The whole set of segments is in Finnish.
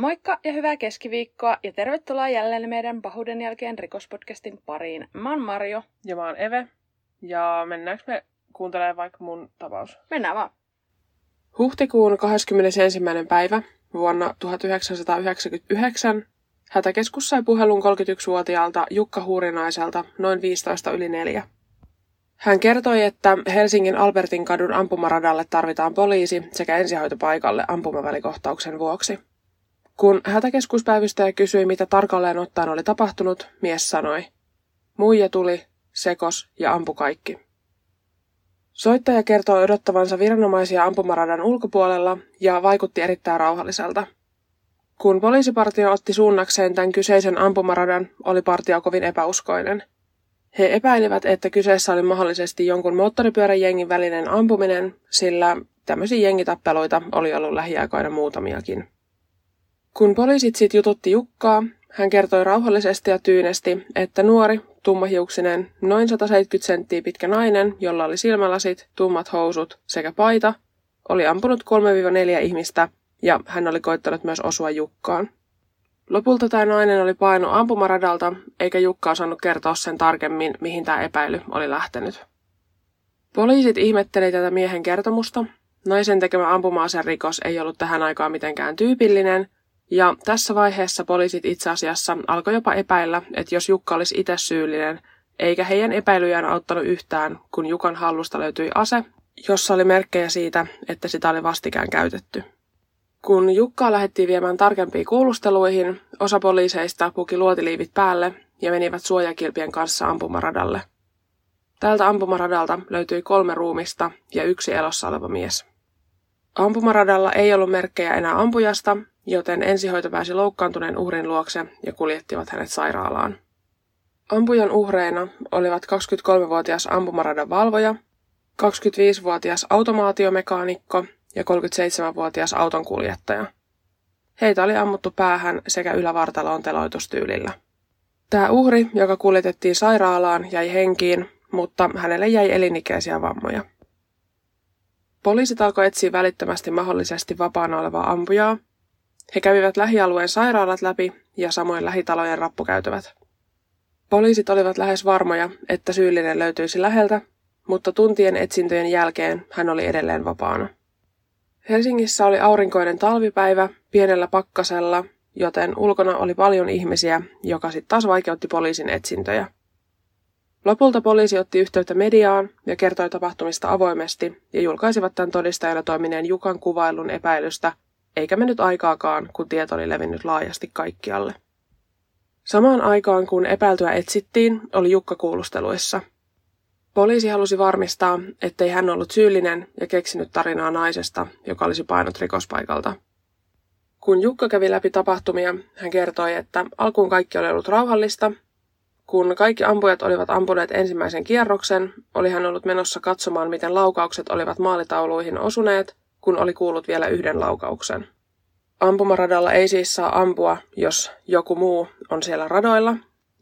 Moikka ja hyvää keskiviikkoa ja tervetuloa jälleen meidän pahuuden jälkeen rikospodcastin pariin. Mä oon Marjo. Ja mä oon Eve. Ja mennäänkö me kuuntelemaan vaikka mun tapaus? Mennään vaan. Huhtikuun 21. päivä vuonna 1999 hätäkeskus sai puhelun 31-vuotiaalta Jukka Huurinaiselta noin 15 yli neljä. Hän kertoi, että Helsingin Albertin kadun ampumaradalle tarvitaan poliisi sekä ensihoitopaikalle ampumavälikohtauksen vuoksi. Kun hätäkeskuspäivystäjä kysyi, mitä tarkalleen ottaen oli tapahtunut, mies sanoi, muija tuli, sekos ja ampu kaikki. Soittaja kertoi odottavansa viranomaisia ampumaradan ulkopuolella ja vaikutti erittäin rauhalliselta. Kun poliisipartio otti suunnakseen tämän kyseisen ampumaradan, oli partio kovin epäuskoinen. He epäilivät, että kyseessä oli mahdollisesti jonkun moottoripyöräjengin välinen ampuminen, sillä tämmöisiä jengitappeluita oli ollut lähiaikoina muutamiakin. Kun poliisit sitten jututti Jukkaa, hän kertoi rauhallisesti ja tyynesti, että nuori, tummahiuksinen, noin 170 senttiä pitkä nainen, jolla oli silmälasit, tummat housut sekä paita, oli ampunut 3-4 ihmistä ja hän oli koittanut myös osua Jukkaan. Lopulta tämä nainen oli painut ampumaradalta, eikä Jukka osannut kertoa sen tarkemmin, mihin tämä epäily oli lähtenyt. Poliisit ihmetteli tätä miehen kertomusta. Naisen tekemä ampuma rikos ei ollut tähän aikaan mitenkään tyypillinen – ja tässä vaiheessa poliisit itse asiassa alkoi jopa epäillä, että jos Jukka olisi itse syyllinen, eikä heidän epäilyjään auttanut yhtään, kun Jukan hallusta löytyi ase, jossa oli merkkejä siitä, että sitä oli vastikään käytetty. Kun Jukkaa lähdettiin viemään tarkempiin kuulusteluihin, osa poliiseista puki luotiliivit päälle ja menivät suojakilpien kanssa ampumaradalle. Tältä ampumaradalta löytyi kolme ruumista ja yksi elossa oleva mies. Ampumaradalla ei ollut merkkejä enää ampujasta, joten ensihoito pääsi loukkaantuneen uhrin luokse ja kuljettivat hänet sairaalaan. Ampujan uhreina olivat 23-vuotias ampumaradan valvoja, 25-vuotias automaatiomekaanikko ja 37-vuotias autonkuljettaja. Heitä oli ammuttu päähän sekä ylävartaloon teloitustyylillä. Tämä uhri, joka kuljetettiin sairaalaan, jäi henkiin, mutta hänelle jäi elinikäisiä vammoja. Poliisit alkoi etsiä välittömästi mahdollisesti vapaana olevaa ampujaa, he kävivät lähialueen sairaalat läpi ja samoin lähitalojen rappukäytävät. Poliisit olivat lähes varmoja, että syyllinen löytyisi läheltä, mutta tuntien etsintöjen jälkeen hän oli edelleen vapaana. Helsingissä oli aurinkoinen talvipäivä pienellä pakkasella, joten ulkona oli paljon ihmisiä, joka sitten taas vaikeutti poliisin etsintöjä. Lopulta poliisi otti yhteyttä mediaan ja kertoi tapahtumista avoimesti ja julkaisivat tämän todistajana toimineen Jukan kuvailun epäilystä eikä mennyt aikaakaan, kun tieto oli levinnyt laajasti kaikkialle. Samaan aikaan, kun epäiltyä etsittiin, oli Jukka kuulusteluissa. Poliisi halusi varmistaa, ettei hän ollut syyllinen ja keksinyt tarinaa naisesta, joka olisi painut rikospaikalta. Kun Jukka kävi läpi tapahtumia, hän kertoi, että alkuun kaikki oli ollut rauhallista. Kun kaikki ampujat olivat ampuneet ensimmäisen kierroksen, oli hän ollut menossa katsomaan, miten laukaukset olivat maalitauluihin osuneet kun oli kuullut vielä yhden laukauksen. Ampumaradalla ei siis saa ampua, jos joku muu on siellä radoilla,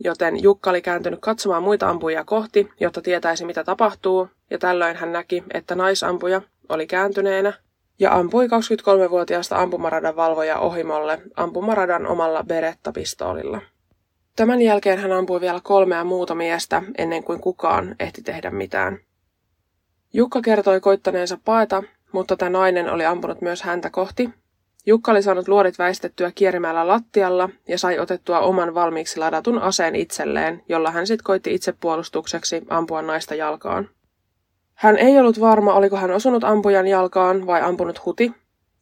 joten Jukka oli kääntynyt katsomaan muita ampujia kohti, jotta tietäisi mitä tapahtuu, ja tällöin hän näki, että naisampuja oli kääntyneenä ja ampui 23-vuotiaasta ampumaradan valvoja ohimolle ampumaradan omalla Beretta-pistoolilla. Tämän jälkeen hän ampui vielä kolmea muuta miestä ennen kuin kukaan ehti tehdä mitään. Jukka kertoi koittaneensa paeta, mutta tämä nainen oli ampunut myös häntä kohti. Jukka oli saanut luodit väistettyä kierimällä lattialla ja sai otettua oman valmiiksi ladatun aseen itselleen, jolla hän sitten koitti itsepuolustukseksi ampua naista jalkaan. Hän ei ollut varma, oliko hän osunut ampujan jalkaan vai ampunut huti.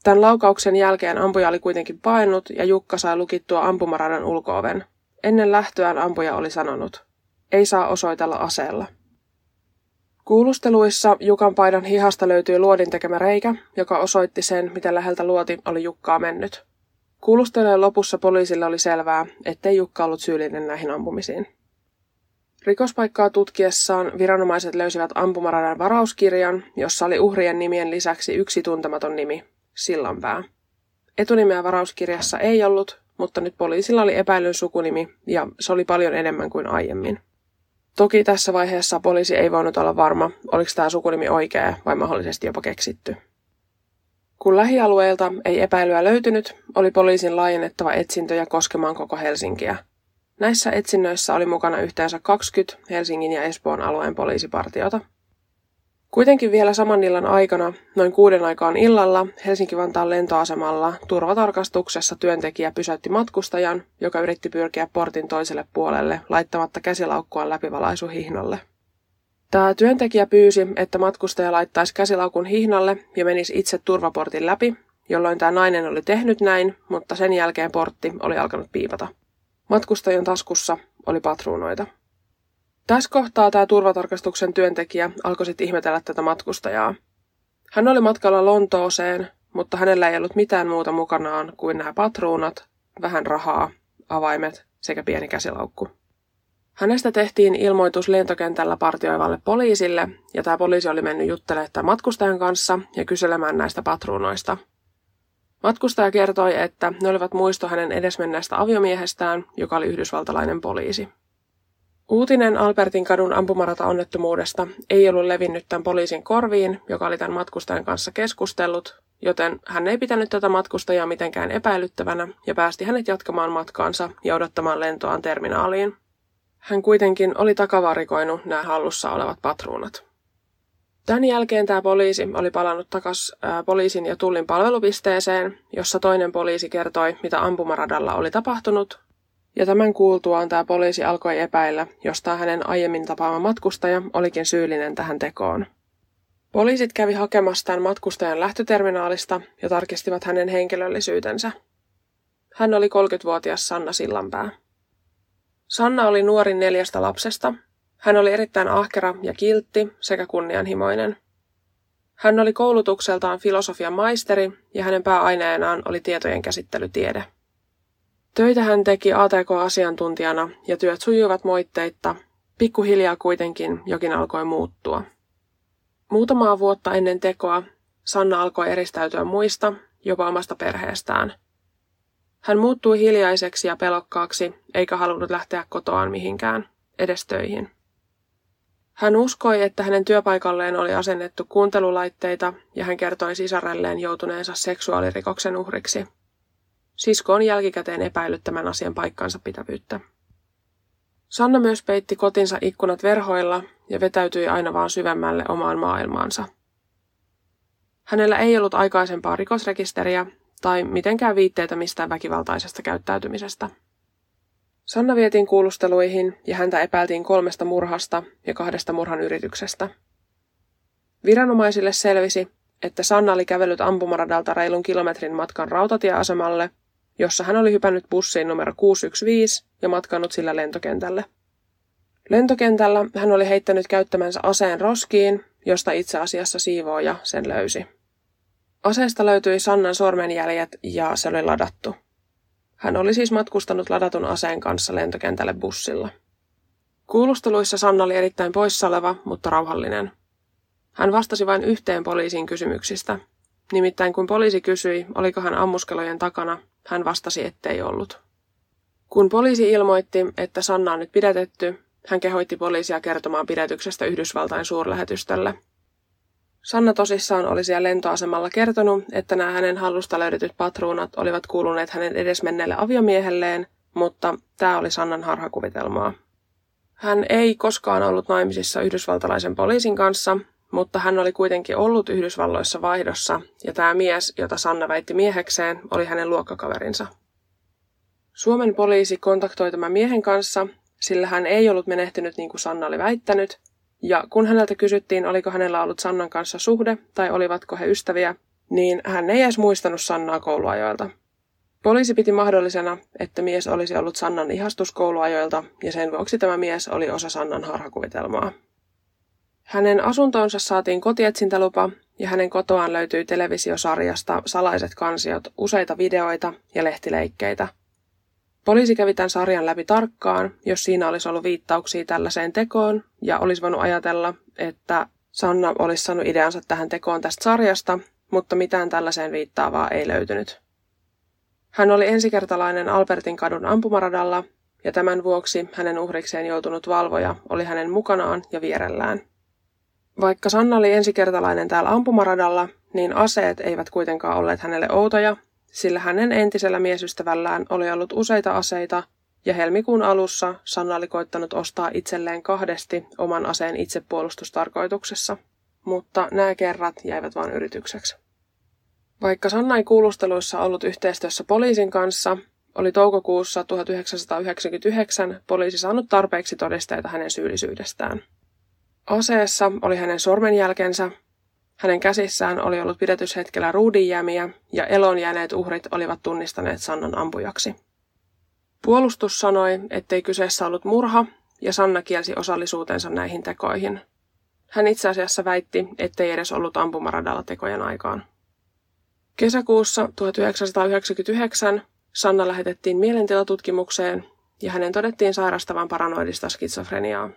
Tämän laukauksen jälkeen ampuja oli kuitenkin painut ja Jukka sai lukittua ampumaradan ulkooven. Ennen lähtöään ampuja oli sanonut, ei saa osoitella aseella. Kuulusteluissa Jukan paidan hihasta löytyi luodin tekemä reikä, joka osoitti sen, miten läheltä luoti oli Jukkaa mennyt. Kuulustelujen lopussa poliisille oli selvää, ettei Jukka ollut syyllinen näihin ampumisiin. Rikospaikkaa tutkiessaan viranomaiset löysivät ampumaradan varauskirjan, jossa oli uhrien nimien lisäksi yksi tuntematon nimi, Sillanpää. Etunimeä varauskirjassa ei ollut, mutta nyt poliisilla oli epäilyn sukunimi ja se oli paljon enemmän kuin aiemmin. Toki tässä vaiheessa poliisi ei voinut olla varma, oliko tämä sukunimi oikea vai mahdollisesti jopa keksitty. Kun lähialueilta ei epäilyä löytynyt, oli poliisin laajennettava etsintöjä koskemaan koko Helsinkiä. Näissä etsinnöissä oli mukana yhteensä 20 Helsingin ja Espoon alueen poliisipartiota. Kuitenkin vielä saman illan aikana, noin kuuden aikaan illalla, Helsinki-Vantaan lentoasemalla turvatarkastuksessa työntekijä pysäytti matkustajan, joka yritti pyrkiä portin toiselle puolelle laittamatta käsilaukkua läpivalaisuhihnalle. Tämä työntekijä pyysi, että matkustaja laittaisi käsilaukun hihnalle ja menisi itse turvaportin läpi, jolloin tämä nainen oli tehnyt näin, mutta sen jälkeen portti oli alkanut piipata. Matkustajan taskussa oli patruunoita. Tässä kohtaa tämä turvatarkastuksen työntekijä alkoi sitten ihmetellä tätä matkustajaa. Hän oli matkalla Lontooseen, mutta hänellä ei ollut mitään muuta mukanaan kuin nämä patruunat, vähän rahaa, avaimet sekä pieni käsilaukku. Hänestä tehtiin ilmoitus lentokentällä partioivalle poliisille, ja tämä poliisi oli mennyt juttelemaan tämän matkustajan kanssa ja kyselemään näistä patruunoista. Matkustaja kertoi, että ne olivat muisto hänen edesmenneestä aviomiehestään, joka oli yhdysvaltalainen poliisi. Uutinen Albertin kadun ampumarata-onnettomuudesta ei ollut levinnyt tämän poliisin korviin, joka oli tämän matkustajan kanssa keskustellut, joten hän ei pitänyt tätä matkustajaa mitenkään epäilyttävänä ja päästi hänet jatkamaan matkaansa ja odottamaan lentoaan terminaaliin. Hän kuitenkin oli takavarikoinut nämä hallussa olevat patruunat. Tämän jälkeen tämä poliisi oli palannut takaisin poliisin ja tullin palvelupisteeseen, jossa toinen poliisi kertoi, mitä ampumaradalla oli tapahtunut. Ja tämän kuultuaan tämä poliisi alkoi epäillä, josta hänen aiemmin tapaama matkustaja olikin syyllinen tähän tekoon. Poliisit kävi hakemassa tämän matkustajan lähtöterminaalista ja tarkistivat hänen henkilöllisyytensä. Hän oli 30-vuotias Sanna Sillanpää. Sanna oli nuorin neljästä lapsesta. Hän oli erittäin ahkera ja kiltti sekä kunnianhimoinen. Hän oli koulutukseltaan filosofian maisteri ja hänen pääaineenaan oli tietojen käsittelytiede. Töitä hän teki ATK-asiantuntijana ja työt sujuivat moitteitta. Pikkuhiljaa kuitenkin jokin alkoi muuttua. Muutamaa vuotta ennen tekoa Sanna alkoi eristäytyä muista, jopa omasta perheestään – hän muuttui hiljaiseksi ja pelokkaaksi, eikä halunnut lähteä kotoaan mihinkään, edes töihin. Hän uskoi, että hänen työpaikalleen oli asennettu kuuntelulaitteita ja hän kertoi sisarelleen joutuneensa seksuaalirikoksen uhriksi. Sisko on jälkikäteen epäillyt tämän asian paikkansa pitävyyttä. Sanna myös peitti kotinsa ikkunat verhoilla ja vetäytyi aina vaan syvemmälle omaan maailmaansa. Hänellä ei ollut aikaisempaa rikosrekisteriä tai mitenkään viitteitä mistään väkivaltaisesta käyttäytymisestä. Sanna vietiin kuulusteluihin ja häntä epäiltiin kolmesta murhasta ja kahdesta murhan yrityksestä. Viranomaisille selvisi, että Sanna oli kävellyt ampumaradalta reilun kilometrin matkan rautatieasemalle, jossa hän oli hypännyt bussiin numero 615 ja matkannut sillä lentokentälle. Lentokentällä hän oli heittänyt käyttämänsä aseen roskiin, josta itse asiassa siivooja sen löysi. Aseesta löytyi Sannan sormenjäljet ja se oli ladattu. Hän oli siis matkustanut ladatun aseen kanssa lentokentälle bussilla. Kuulusteluissa Sanna oli erittäin poissaoleva, mutta rauhallinen. Hän vastasi vain yhteen poliisin kysymyksistä. Nimittäin kun poliisi kysyi, oliko hän ammuskelojen takana, hän vastasi, ettei ollut. Kun poliisi ilmoitti, että Sanna on nyt pidätetty, hän kehoitti poliisia kertomaan pidätyksestä Yhdysvaltain suurlähetystölle – Sanna tosissaan oli siellä lentoasemalla kertonut, että nämä hänen hallusta löydetyt patruunat olivat kuuluneet hänen edesmenneelle aviomiehelleen, mutta tämä oli Sannan harhakuvitelmaa. Hän ei koskaan ollut naimisissa yhdysvaltalaisen poliisin kanssa, mutta hän oli kuitenkin ollut Yhdysvalloissa vaihdossa, ja tämä mies, jota Sanna väitti miehekseen, oli hänen luokkakaverinsa. Suomen poliisi kontaktoi tämän miehen kanssa, sillä hän ei ollut menehtynyt niin kuin Sanna oli väittänyt, ja kun häneltä kysyttiin, oliko hänellä ollut Sannan kanssa suhde tai olivatko he ystäviä, niin hän ei edes muistanut Sannaa kouluajoilta. Poliisi piti mahdollisena, että mies olisi ollut Sannan ihastuskouluajoilta ja sen vuoksi tämä mies oli osa Sannan harhakuvitelmaa. Hänen asuntoonsa saatiin kotietsintälupa ja hänen kotoaan löytyi televisiosarjasta salaiset kansiot, useita videoita ja lehtileikkeitä – Poliisi kävi tämän sarjan läpi tarkkaan, jos siinä olisi ollut viittauksia tällaiseen tekoon, ja olisi voinut ajatella, että Sanna olisi saanut ideansa tähän tekoon tästä sarjasta, mutta mitään tällaiseen viittaavaa ei löytynyt. Hän oli ensikertalainen Albertin kadun ampumaradalla, ja tämän vuoksi hänen uhrikseen joutunut valvoja oli hänen mukanaan ja vierellään. Vaikka Sanna oli ensikertalainen täällä ampumaradalla, niin aseet eivät kuitenkaan olleet hänelle outoja, sillä hänen entisellä miesystävällään oli ollut useita aseita, ja helmikuun alussa Sanna oli koittanut ostaa itselleen kahdesti oman aseen itsepuolustustarkoituksessa, mutta nämä kerrat jäivät vain yritykseksi. Vaikka Sanna ei kuulusteluissa ollut yhteistyössä poliisin kanssa, oli toukokuussa 1999 poliisi saanut tarpeeksi todisteita hänen syyllisyydestään. Aseessa oli hänen sormenjälkensä, hänen käsissään oli ollut pidetyshetkellä ruudinjäämiä ja elon jääneet uhrit olivat tunnistaneet Sannan ampujaksi. Puolustus sanoi, ettei kyseessä ollut murha ja Sanna kielsi osallisuutensa näihin tekoihin. Hän itse asiassa väitti, ettei edes ollut ampumaradalla tekojen aikaan. Kesäkuussa 1999 Sanna lähetettiin mielentilatutkimukseen ja hänen todettiin sairastavan paranoidista skitsofreniaa.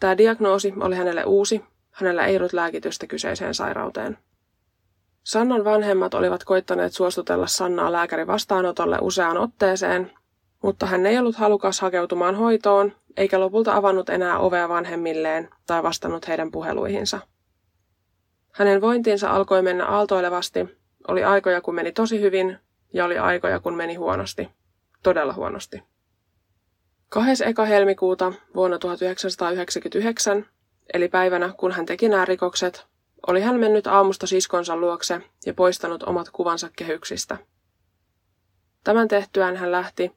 Tämä diagnoosi oli hänelle uusi, hänellä ei ollut lääkitystä kyseiseen sairauteen. Sannan vanhemmat olivat koittaneet suostutella Sannaa lääkäri vastaanotolle useaan otteeseen, mutta hän ei ollut halukas hakeutumaan hoitoon, eikä lopulta avannut enää ovea vanhemmilleen tai vastannut heidän puheluihinsa. Hänen vointinsa alkoi mennä aaltoilevasti, oli aikoja kun meni tosi hyvin ja oli aikoja kun meni huonosti, todella huonosti. 2. eka helmikuuta vuonna 1999, eli päivänä kun hän teki nämä rikokset, oli hän mennyt aamusta siskonsa luokse ja poistanut omat kuvansa kehyksistä. Tämän tehtyään hän lähti,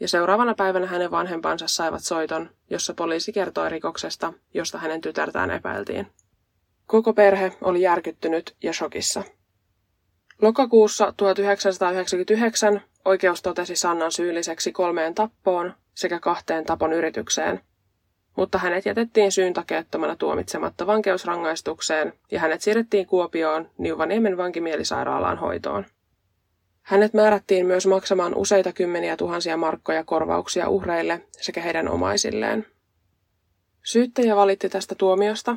ja seuraavana päivänä hänen vanhempansa saivat soiton, jossa poliisi kertoi rikoksesta, josta hänen tytärtään epäiltiin. Koko perhe oli järkyttynyt ja shokissa. Lokakuussa 1999 oikeus totesi Sannan syylliseksi kolmeen tappoon sekä kahteen tapon yritykseen, mutta hänet jätettiin syyntakeettomana tuomitsematta vankeusrangaistukseen ja hänet siirrettiin Kuopioon Niuvaniemen vankimielisairaalaan hoitoon. Hänet määrättiin myös maksamaan useita kymmeniä tuhansia markkoja korvauksia uhreille sekä heidän omaisilleen. Syyttäjä valitti tästä tuomiosta.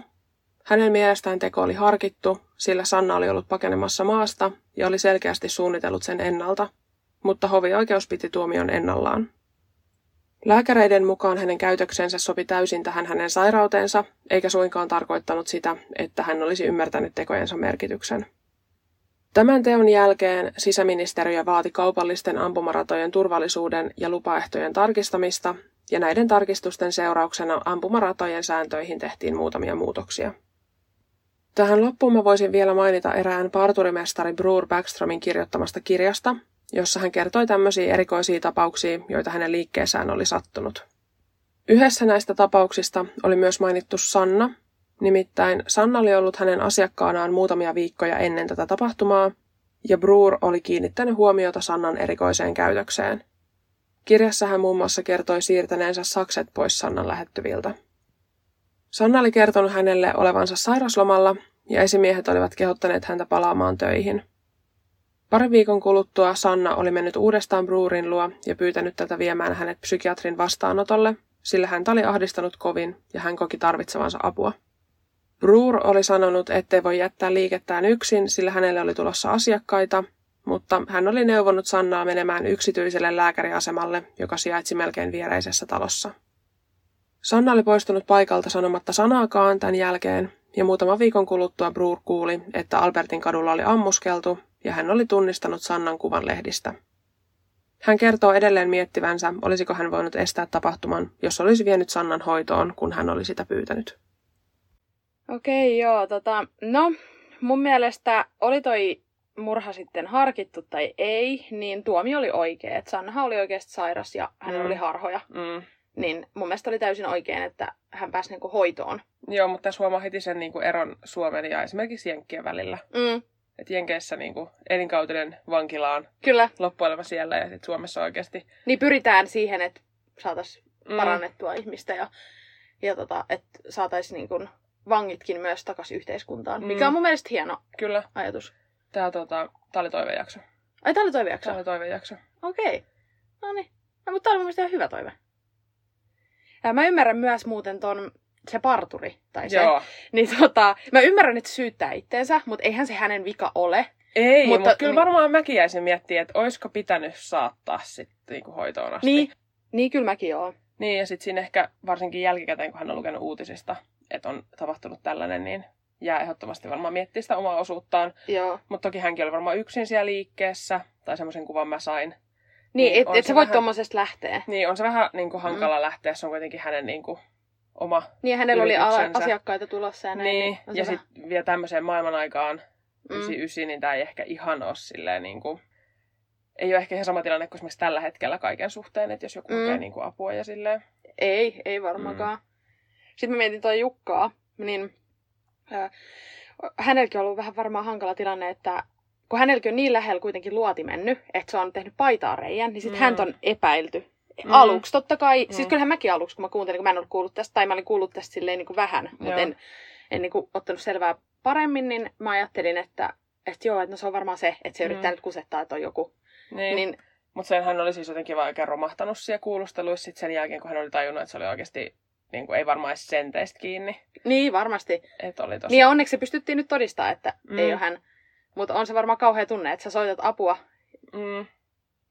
Hänen mielestään teko oli harkittu, sillä Sanna oli ollut pakenemassa maasta ja oli selkeästi suunnitellut sen ennalta, mutta hovioikeus piti tuomion ennallaan. Lääkäreiden mukaan hänen käytöksensä sopi täysin tähän hänen sairauteensa, eikä suinkaan tarkoittanut sitä, että hän olisi ymmärtänyt tekojensa merkityksen. Tämän teon jälkeen sisäministeriö vaati kaupallisten ampumaratojen turvallisuuden ja lupaehtojen tarkistamista, ja näiden tarkistusten seurauksena ampumaratojen sääntöihin tehtiin muutamia muutoksia. Tähän loppuun mä voisin vielä mainita erään parturimestari Brewer Backstromin kirjoittamasta kirjasta, jossa hän kertoi tämmöisiä erikoisia tapauksia, joita hänen liikkeessään oli sattunut. Yhdessä näistä tapauksista oli myös mainittu Sanna, nimittäin Sanna oli ollut hänen asiakkaanaan muutamia viikkoja ennen tätä tapahtumaa, ja Brewer oli kiinnittänyt huomiota Sannan erikoiseen käytökseen. Kirjassa hän muun muassa kertoi siirtäneensä sakset pois Sannan lähettyviltä. Sanna oli kertonut hänelle olevansa sairaslomalla ja esimiehet olivat kehottaneet häntä palaamaan töihin – Parin viikon kuluttua Sanna oli mennyt uudestaan Brewerin luo ja pyytänyt tätä viemään hänet psykiatrin vastaanotolle, sillä häntä oli ahdistanut kovin ja hän koki tarvitsevansa apua. Brewer oli sanonut, ettei voi jättää liikettään yksin, sillä hänelle oli tulossa asiakkaita, mutta hän oli neuvonut Sannaa menemään yksityiselle lääkäriasemalle, joka sijaitsi melkein viereisessä talossa. Sanna oli poistunut paikalta sanomatta sanaakaan tämän jälkeen, ja muutaman viikon kuluttua Brewer kuuli, että Albertin kadulla oli ammuskeltu ja hän oli tunnistanut Sannan kuvan lehdistä. Hän kertoo edelleen miettivänsä, olisiko hän voinut estää tapahtuman, jos olisi vienyt Sannan hoitoon, kun hän oli sitä pyytänyt. Okei, joo, tota, no, mun mielestä oli toi murha sitten harkittu tai ei, niin tuomio oli oikea. Että Sanna oli oikeasti sairas ja hänellä mm. oli harhoja. Mm. Niin mun mielestä oli täysin oikein, että hän pääsi niinku hoitoon. Joo, mutta tässä huomaa heti sen niinku eron Suomen ja esimerkiksi Jenkkien välillä. Mm. Että Jenkeissä niinku elinkautinen vankilaan Kyllä. loppuelämä siellä ja sitten Suomessa oikeasti. Niin pyritään siihen, että saataisiin mm. parannettua ihmistä ja, ja tota, että saataisiin niinku vangitkin myös takaisin yhteiskuntaan. Mm. Mikä on mun mielestä hieno Kyllä. ajatus. Tää, tota, tää oli toivejakso. Ai tää oli toivejakso? Tää oli toivejakso. Okei. Okay. No niin. No, mutta tää oli mun mielestä ihan hyvä toive. Ja mä ymmärrän myös muuten ton se parturi, tai se, Joo. niin tota, mä ymmärrän, että syyttää itteensä, mutta eihän se hänen vika ole. Ei, mutta, mutta kyllä niin, varmaan mäkin jäisin miettiä, että olisiko pitänyt saattaa sitten niinku hoitoon asti. Niin, niin kyllä mäkin joo. Niin, ja sitten siinä ehkä varsinkin jälkikäteen, kun hän on lukenut uutisista, että on tapahtunut tällainen, niin jää ehdottomasti varmaan miettiä sitä omaa osuuttaan. Joo. Mutta toki hänkin oli varmaan yksin siellä liikkeessä, tai semmoisen kuvan mä sain. Niin, Niin, et, et se sä voit vähän- tuommoisesta lähteä. Niin, on se vähän niin kuin hankala mm. lähteä, se on kuitenkin hänen niin kuin, oma Niin, hänellä oli asiakkaita tulossa ja näin. Niin, on ja sitten vielä tämmöiseen maailman aikaan, Mm. 99, niin tämä ei ehkä ihan ole silleen niin kuin, ei ole ehkä ihan sama tilanne kuin esimerkiksi tällä hetkellä kaiken suhteen, että jos joku Mm. hakee niin kuin apua ja silleen. Ei, ei varmaankaan. Mm. Sitten mä mietin toi Jukkaa, niin äh, hänelläkin on ollut vähän varmaan hankala tilanne, että kun hänelläkin on niin lähellä kuitenkin luoti mennyt, että se on tehnyt paitaan reijän, niin sitten Mm. mm. häntä on epäilty. Mm. Mm. Aluksi totta kai, Mm. mm. siis kyllähän mäkin aluksi, kun mä kuuntelin, kun mä en ollut kuullut tästä, tai mä olin kuullut tästä silleen niin kuin vähän, mutta en, en niin kuin ottanut selvää paremmin, niin mä ajattelin, että, että joo, että no se on varmaan se, että se Mm. yrittää nyt kusettaa, että on joku. Niin. Niin, Mutta sen hän oli siis jotenkin vaan oikein romahtanut siellä kuulusteluissa sit sen jälkeen, kun hän oli tajunnut, että se oli oikeasti niin kuin, ei varmaan edes senteistä kiinni. niin varmasti. Että oli tosi... Niin ja onneksi pystyttiin nyt todistaa, että Mm. mm. ei ole hän. Mutta on se varmaan kauhea tunne, että sä soitat apua mm.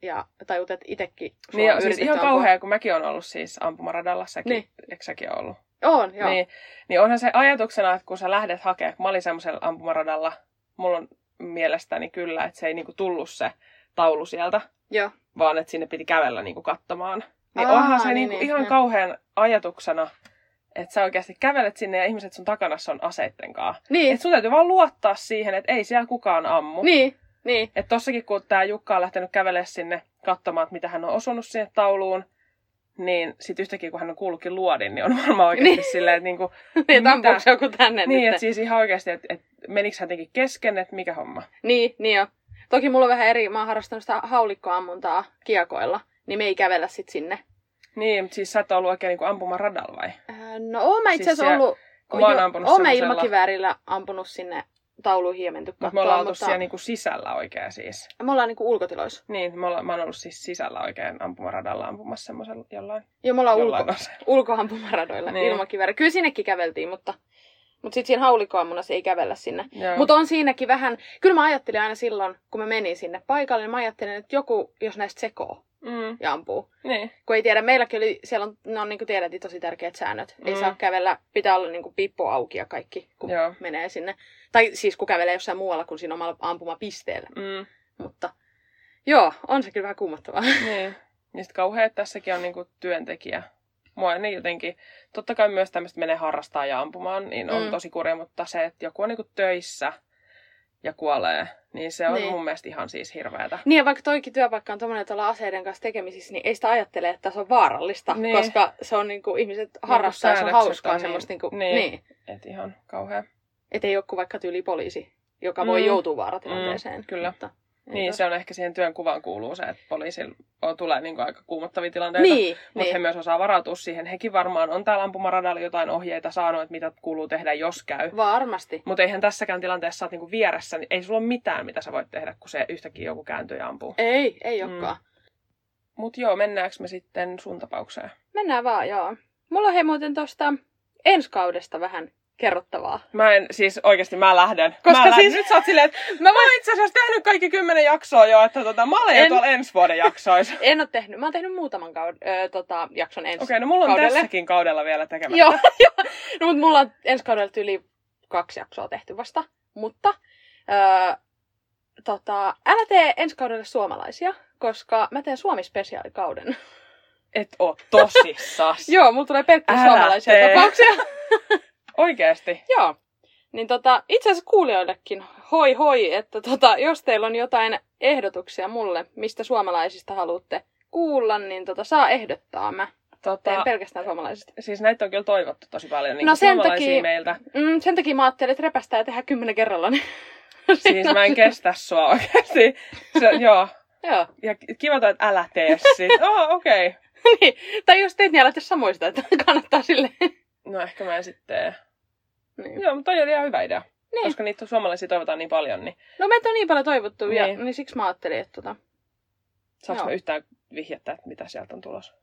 Ja tajut, että itsekin Niin, on siis ihan ampua. kauhea, kun mäkin on ollut siis ampumaradalla, säkin, niin. Niin. eikö säkin ollut? On, joo. Niin, niin onhan se ajatuksena, että kun sä lähdet hakemaan, kun mä olin semmoisella ampumaradalla, mulla on mielestäni kyllä, että se ei niinku tullut se taulu sieltä, Joo. vaan että sinne piti kävellä niinku katsomaan. Niin Aa, onhan se niin, niinku niin, ihan joo. kauhean ajatuksena, että sä oikeasti kävelet sinne ja ihmiset sun takana on aseitten kanssa. Niin, Että sun täytyy vaan luottaa siihen, että ei siellä kukaan ammu. niin, niin. Että tossakin kun tää Jukka on lähtenyt kävelemään sinne katsomaan, että mitä hän on osunut sinne tauluun, niin sit yhtäkkiä kun hän on kuullutkin luodin, niin on varmaan oikeasti Niin. silleen, että niinku, Niin, Mitä? joku tänne niin, että siis ihan oikeasti, että, että menikö hän jotenkin kesken, että mikä homma. Niin, niin jo. Toki mulla on vähän eri, mä oon harrastanut sitä haulikkoammuntaa kiekoilla, niin me ei kävellä sit sinne. Niin, siis sä et ollut oikein niin ampumaradalla vai? Äh, No oon mä itse Siis asiassa siellä- ollut, mä oon ampunut ilmakiväärillä ampunut sinne tauluihin ja menty Mutta me ollaan oltu mutta siellä niinku sisällä oikein siis. me ollaan niinku ulkotiloissa. Niin, me ollaan, mä oon ollut siis sisällä oikein ampumaradalla ampumassa semmoisella jollain, Joo, me ollaan jollain ulko, ulkoampumaradoilla Niin. ilmakivääri. Kyllä sinnekin käveltiin, mutta, mutta sitten siinä haulikkoammunnassa ei kävellä sinne. Mutta on siinäkin vähän, kyllä mä ajattelin aina silloin, kun mä menin sinne paikalle, niin mä ajattelin, että joku, jos näistä sekoo Mm, ja ampuu. niin. Kun ei tiedä, meilläkin oli, siellä on, ne on niin kuin tiedät, tosi tärkeät säännöt. Ei Mm. saa kävellä, pitää olla niin kuin pippo auki ja kaikki, kun Joo. menee sinne. Tai siis kun kävelee jossain muualla kuin siinä omalla ampumapisteellä. Mm, Mutta joo, on se kyllä vähän kuumottavaa. niin. Ja sitten kauhean, että tässäkin on niinku työntekijä. Mua niin jotenkin, totta kai myös tämmöistä menee harrastaa ja ampumaan, niin on Mm. tosi kurja, mutta se, että joku on niinku töissä ja kuolee, niin se on Niin. mun mielestä ihan siis hirveätä. Niin ja vaikka toikin työpaikka on tommonen, että ollaan aseiden kanssa tekemisissä, niin ei sitä ajattele, että se on vaarallista, Niin. koska se on niinku, ihmiset harrastaa ja se on hauskaa on semmoista niinku, niin- niin. niin. niin. Et ihan kauhea. Et ei ole kuin vaikka tyyli poliisi, joka voi Mm. joutua vaaratilanteeseen. Mm, kyllä. Mutta, Niin, se on ehkä siihen työn kuvaan kuuluu se, että poliisilla on, tulee niin kuin aika kuumottavia tilanteita. Niin, Mutta he niin. myös osaa varautua siihen. Hekin varmaan on täällä ampumaradalla jotain ohjeita saanut, että mitä kuuluu tehdä, jos käy. Varmasti. Mutta eihän tässäkään tilanteessa sä oot niinku vieressä, niin ei sulla ole mitään, mitä sä voit tehdä, kun se yhtäkkiä joku kääntyy ja ampuu. Ei, ei Mm. olekaan. Mut joo, mennäänkö me sitten sun tapaukseen? Mennään vaan, joo. Mulla on hei muuten tosta ensi kaudesta vähän kerrottavaa. Mä en, siis oikeasti mä lähden. Koska mä lähden. siis- Nyt sä oot silleen, että mä oon itse asiassa tehnyt kaikki kymmenen jaksoa jo, että tota, mä olen jo En- tuolla ensi vuoden jaksoissa. En ole tehnyt. Mä oon tehnyt muutaman kaud- ö, tota, jakson ensi Okei, no mulla on kaudelle. tässäkin kaudella vielä tekemättä. Joo, joo. No, mutta mulla on ensi kaudella yli kaksi jaksoa tehty vasta. Mutta öö, tota, älä tee ensi kaudelle suomalaisia, koska mä teen Suomi-spesiaalikauden. Et oo tosissas. Joo, mulla tulee pelkkiä Älä suomalaisia tee. tapauksia. Oikeesti. Joo. Niin tota, itse asiassa kuulijoillekin, hoi hoi, että tota, jos teillä on jotain ehdotuksia mulle, mistä suomalaisista haluatte kuulla, niin tota, saa ehdottaa. Mä teen Tota, pelkästään suomalaisista. siis näitä on kyllä toivottu tosi paljon niin No sen suomalaisia takia- meiltä. Mm, sen takia mä ajattelin, että repästää ja tehdään kymmenen kerralla. Niin... Siis mä en kestä sua oikeasti. Se, joo. Joo. Ja kiva toi, että älä tee sit. Oh, okei. Okay. niin. Tai jos teet, niin älä tee samoista, että kannattaa sille. No ehkä mä en sitten tee. niin. Joo, mutta toi oli ihan hyvä idea. Niin. Koska niitä suomalaisia toivotaan niin paljon, niin No meitä on niin paljon toivottu, niin. ja Niin. siksi mä ajattelin, että tota... saanko mä yhtään vihjettä, että mitä sieltä on tulossa?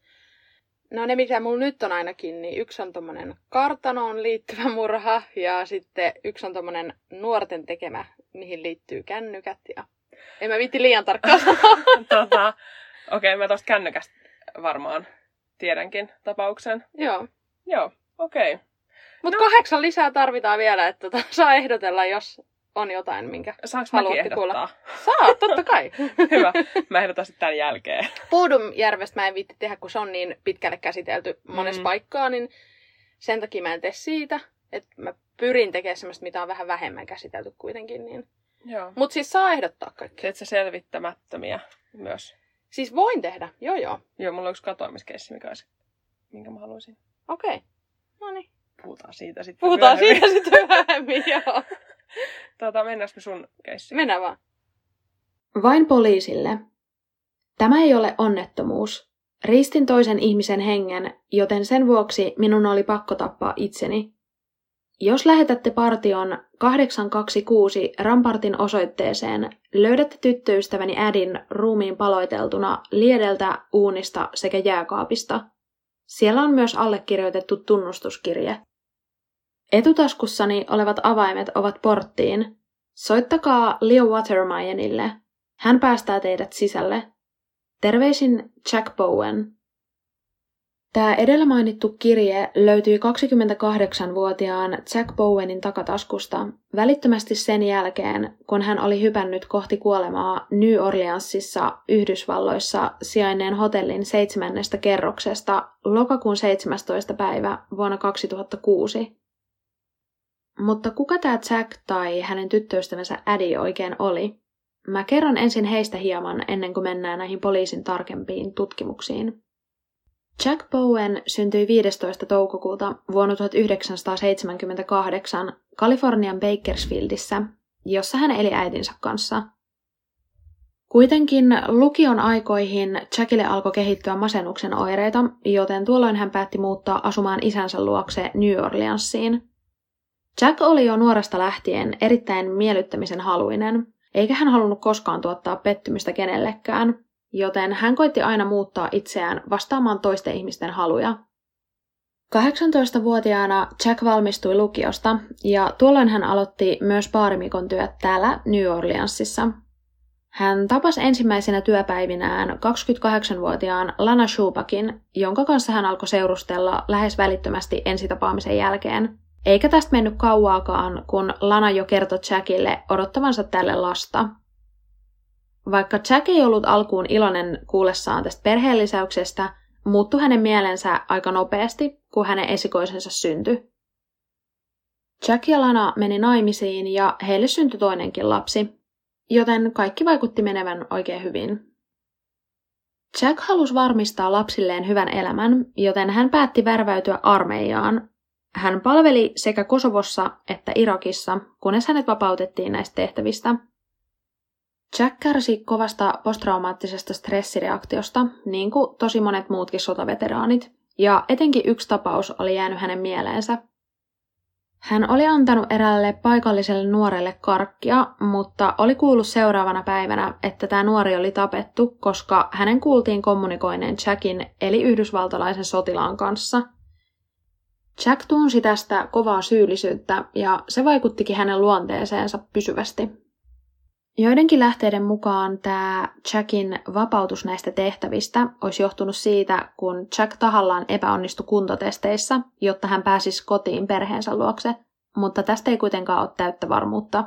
No ne, mikä mulla nyt on ainakin, niin yksi on tommonen kartanoon liittyvä murha, ja sitten yksi on tommonen nuorten tekemä, mihin liittyy kännykät, ja... En mä viitti liian tarkkaan tota, okei, okay, mä tosta kännykästä varmaan tiedänkin tapauksen. Joo. Joo, okei. Okay. Mutta no. kahdeksan lisää tarvitaan vielä, että tota, saa ehdotella, jos on jotain, minkä Saanko ehdottaa? Kuulla. Saa, totta kai. Hyvä. Mä ehdotan sitten tämän jälkeen. Puudumjärvestä mä en viitti tehdä, kun se on niin pitkälle käsitelty monessa mm. paikkaa, niin sen takia mä en tee siitä. Että mä pyrin tekemään semmoista, mitä on vähän vähemmän käsitelty kuitenkin. Niin. Mutta siis saa ehdottaa kaikki. Teet sä selvittämättömiä myös? Siis voin tehdä, joo joo. Joo, mulla on yksi katoamiskeissi, mikä olisi, minkä mä haluaisin. Okei, okay. No niin. Puhutaan siitä sitten Puhutaan myöhemmin. siitä sitten myöhemmin, joo. tota, mennäänkö me sun keissiin? Mennään vaan. Vain poliisille. Tämä ei ole onnettomuus. Riistin toisen ihmisen hengen, joten sen vuoksi minun oli pakko tappaa itseni. Jos lähetätte partion 826 Rampartin osoitteeseen, löydätte tyttöystäväni Ädin ruumiin paloiteltuna liedeltä, uunista sekä jääkaapista. Siellä on myös allekirjoitettu tunnustuskirje. Etutaskussani olevat avaimet ovat porttiin. Soittakaa Leo Watermayenille. Hän päästää teidät sisälle. Terveisin Jack Bowen. Tämä edellä mainittu kirje löytyi 28-vuotiaan Jack Bowenin takataskusta välittömästi sen jälkeen, kun hän oli hypännyt kohti kuolemaa New Orleansissa Yhdysvalloissa sijainneen hotellin seitsemännestä kerroksesta lokakuun 17. päivä vuonna 2006. Mutta kuka tämä Jack tai hänen tyttöystävänsä Addy oikein oli? Mä kerron ensin heistä hieman ennen kuin mennään näihin poliisin tarkempiin tutkimuksiin. Jack Bowen syntyi 15. toukokuuta vuonna 1978 Kalifornian Bakersfieldissä, jossa hän eli äitinsä kanssa. Kuitenkin lukion aikoihin Jackille alkoi kehittyä masennuksen oireita, joten tuolloin hän päätti muuttaa asumaan isänsä luokse New Orleansiin. Jack oli jo nuoresta lähtien erittäin miellyttämisen haluinen, eikä hän halunnut koskaan tuottaa pettymystä kenellekään, joten hän koitti aina muuttaa itseään vastaamaan toisten ihmisten haluja. 18-vuotiaana Jack valmistui lukiosta ja tuolloin hän aloitti myös baarimikon työt täällä New Orleansissa. Hän tapasi ensimmäisenä työpäivinään 28-vuotiaan Lana Schubakin, jonka kanssa hän alkoi seurustella lähes välittömästi ensitapaamisen jälkeen. Eikä tästä mennyt kauaakaan, kun Lana jo kertoi Jackille odottavansa tälle lasta. Vaikka Jack ei ollut alkuun iloinen kuullessaan tästä perheellisäyksestä, muuttui hänen mielensä aika nopeasti, kun hänen esikoisensa syntyi. Jack ja Lana meni naimisiin ja heille syntyi toinenkin lapsi, joten kaikki vaikutti menevän oikein hyvin. Jack halusi varmistaa lapsilleen hyvän elämän, joten hän päätti värväytyä armeijaan. Hän palveli sekä Kosovossa että Irakissa, kunnes hänet vapautettiin näistä tehtävistä – Jack kärsi kovasta posttraumaattisesta stressireaktiosta, niin kuin tosi monet muutkin sotaveteraanit, ja etenkin yksi tapaus oli jäänyt hänen mieleensä. Hän oli antanut eräälle paikalliselle nuorelle karkkia, mutta oli kuullut seuraavana päivänä, että tämä nuori oli tapettu, koska hänen kuultiin kommunikoineen Jackin eli yhdysvaltalaisen sotilaan kanssa. Jack tunsi tästä kovaa syyllisyyttä ja se vaikuttikin hänen luonteeseensa pysyvästi. Joidenkin lähteiden mukaan tämä Jackin vapautus näistä tehtävistä olisi johtunut siitä, kun Jack tahallaan epäonnistui kuntotesteissä, jotta hän pääsisi kotiin perheensä luokse, mutta tästä ei kuitenkaan ole täyttä varmuutta.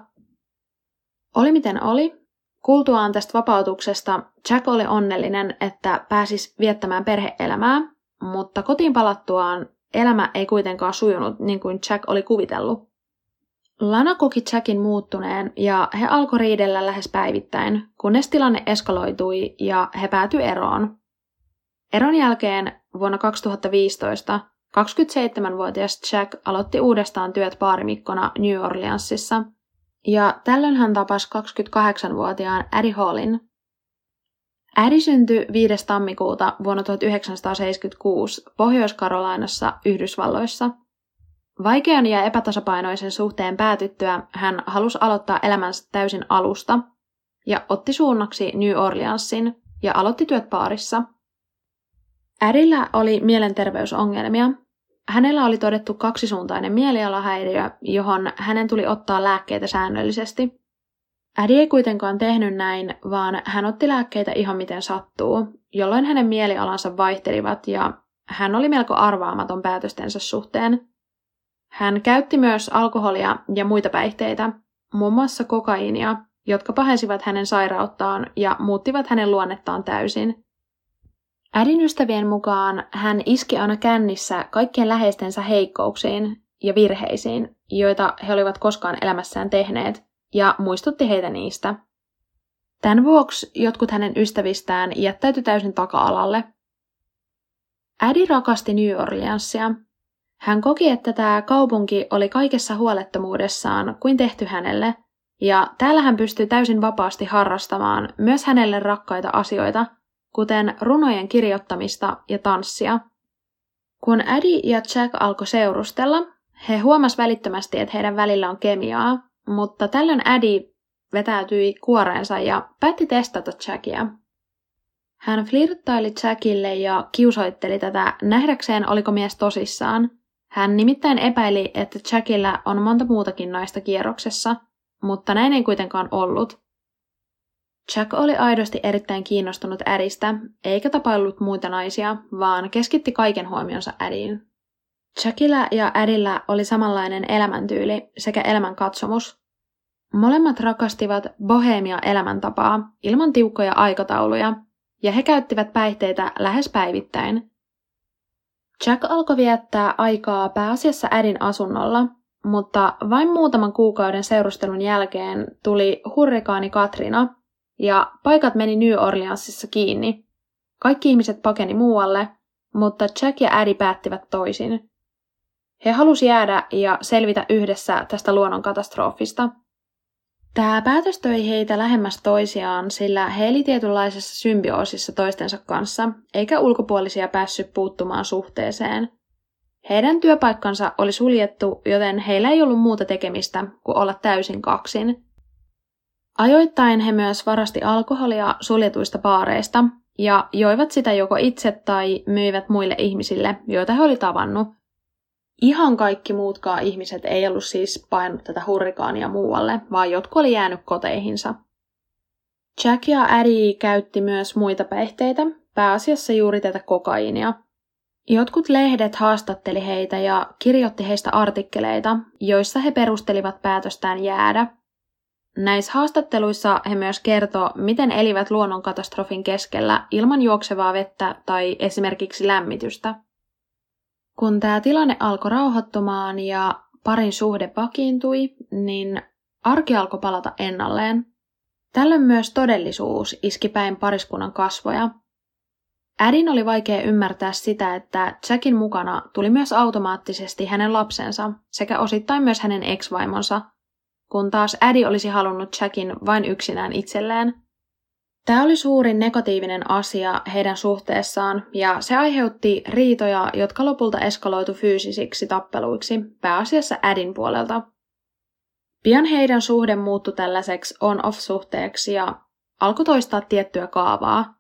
Oli miten oli, kuultuaan tästä vapautuksesta Jack oli onnellinen, että pääsisi viettämään perheelämää, mutta kotiin palattuaan elämä ei kuitenkaan sujunut niin kuin Jack oli kuvitellut. Lana koki Jackin muuttuneen ja he alkoi riidellä lähes päivittäin, kunnes tilanne eskaloitui ja he päätyi eroon. Eron jälkeen vuonna 2015 27-vuotias Jack aloitti uudestaan työt baarimikkona New Orleansissa, ja tällöin hän tapasi 28-vuotiaan Addie Hallin. Addie syntyi 5. tammikuuta vuonna 1976 Pohjois-Karolainassa Yhdysvalloissa – Vaikean ja epätasapainoisen suhteen päätyttyä hän halusi aloittaa elämänsä täysin alusta ja otti suunnaksi New Orleansin ja aloitti työt baarissa. Ädillä oli mielenterveysongelmia. Hänellä oli todettu kaksisuuntainen mielialahäiriö, johon hänen tuli ottaa lääkkeitä säännöllisesti. Ädi ei kuitenkaan tehnyt näin, vaan hän otti lääkkeitä ihan miten sattuu, jolloin hänen mielialansa vaihtelivat ja hän oli melko arvaamaton päätöstensä suhteen. Hän käytti myös alkoholia ja muita päihteitä, muun muassa kokaiinia, jotka pahensivat hänen sairauttaan ja muuttivat hänen luonnettaan täysin. Äidin ystävien mukaan hän iski aina kännissä kaikkien läheistensä heikkouksiin ja virheisiin, joita he olivat koskaan elämässään tehneet, ja muistutti heitä niistä. Tämän vuoksi jotkut hänen ystävistään jättäytyi täysin taka-alalle. Ädi rakasti New Orleansia. Hän koki, että tämä kaupunki oli kaikessa huolettomuudessaan kuin tehty hänelle, ja täällä hän pystyi täysin vapaasti harrastamaan myös hänelle rakkaita asioita, kuten runojen kirjoittamista ja tanssia. Kun Eddie ja Jack alkoi seurustella, he huomasivat välittömästi, että heidän välillä on kemiaa, mutta tällöin Eddie vetäytyi kuoreensa ja päätti testata Jackia. Hän flirttaili Jackille ja kiusoitteli tätä nähdäkseen, oliko mies tosissaan. Hän nimittäin epäili, että Jackillä on monta muutakin naista kierroksessa, mutta näin ei kuitenkaan ollut. Jack oli aidosti erittäin kiinnostunut ädistä, eikä tapaillut muita naisia, vaan keskitti kaiken huomionsa ädiin. Jackillä ja ädillä oli samanlainen elämäntyyli sekä elämänkatsomus. Molemmat rakastivat bohemia elämäntapaa ilman tiukkoja aikatauluja, ja he käyttivät päihteitä lähes päivittäin. Jack alkoi viettää aikaa pääasiassa äidin asunnolla, mutta vain muutaman kuukauden seurustelun jälkeen tuli hurrikaani Katrina, ja paikat meni New Orleansissa kiinni. Kaikki ihmiset pakeni muualle, mutta Jack ja Eddie päättivät toisin. He halusi jäädä ja selvitä yhdessä tästä luonnonkatastrofista. Tämä päätös toi heitä lähemmäs toisiaan, sillä he eli tietynlaisessa symbioosissa toistensa kanssa, eikä ulkopuolisia päässyt puuttumaan suhteeseen. Heidän työpaikkansa oli suljettu, joten heillä ei ollut muuta tekemistä kuin olla täysin kaksin. Ajoittain he myös varasti alkoholia suljetuista baareista ja joivat sitä joko itse tai myivät muille ihmisille, joita he oli tavannut. Ihan kaikki muutkaan ihmiset ei ollut siis painut tätä hurrikaania muualle, vaan jotkut oli jäänyt koteihinsa. Jack ja Eddie käytti myös muita päihteitä, pääasiassa juuri tätä kokaiinia. Jotkut lehdet haastatteli heitä ja kirjoitti heistä artikkeleita, joissa he perustelivat päätöstään jäädä – Näissä haastatteluissa he myös kertoo, miten elivät luonnonkatastrofin keskellä ilman juoksevaa vettä tai esimerkiksi lämmitystä. Kun tämä tilanne alkoi rauhoittumaan ja parin suhde vakiintui, niin arki alkoi palata ennalleen. Tällöin myös todellisuus iski päin pariskunnan kasvoja. Ädin oli vaikea ymmärtää sitä, että Jackin mukana tuli myös automaattisesti hänen lapsensa sekä osittain myös hänen ex-vaimonsa – kun taas ädi olisi halunnut Jackin vain yksinään itselleen. Tämä oli suurin negatiivinen asia heidän suhteessaan, ja se aiheutti riitoja, jotka lopulta eskaloitu fyysisiksi tappeluiksi, pääasiassa ädin puolelta. Pian heidän suhde muuttui tällaiseksi on-off-suhteeksi ja alkoi toistaa tiettyä kaavaa.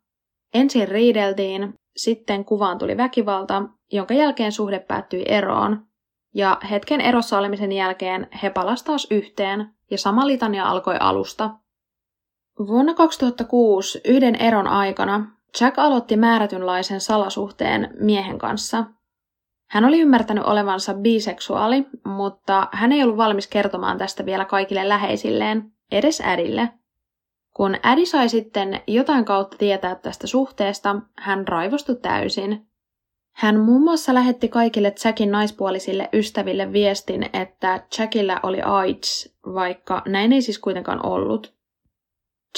Ensin riideltiin, sitten kuvaan tuli väkivalta, jonka jälkeen suhde päättyi eroon, ja hetken erossa olemisen jälkeen he palasivat taas yhteen, ja sama litania alkoi alusta. Vuonna 2006 yhden eron aikana Jack aloitti määrätynlaisen salasuhteen miehen kanssa. Hän oli ymmärtänyt olevansa biseksuaali, mutta hän ei ollut valmis kertomaan tästä vielä kaikille läheisilleen, edes ädille. Kun ädi sai sitten jotain kautta tietää tästä suhteesta, hän raivostui täysin. Hän muun muassa lähetti kaikille Jackin naispuolisille ystäville viestin, että Jackillä oli AIDS, vaikka näin ei siis kuitenkaan ollut.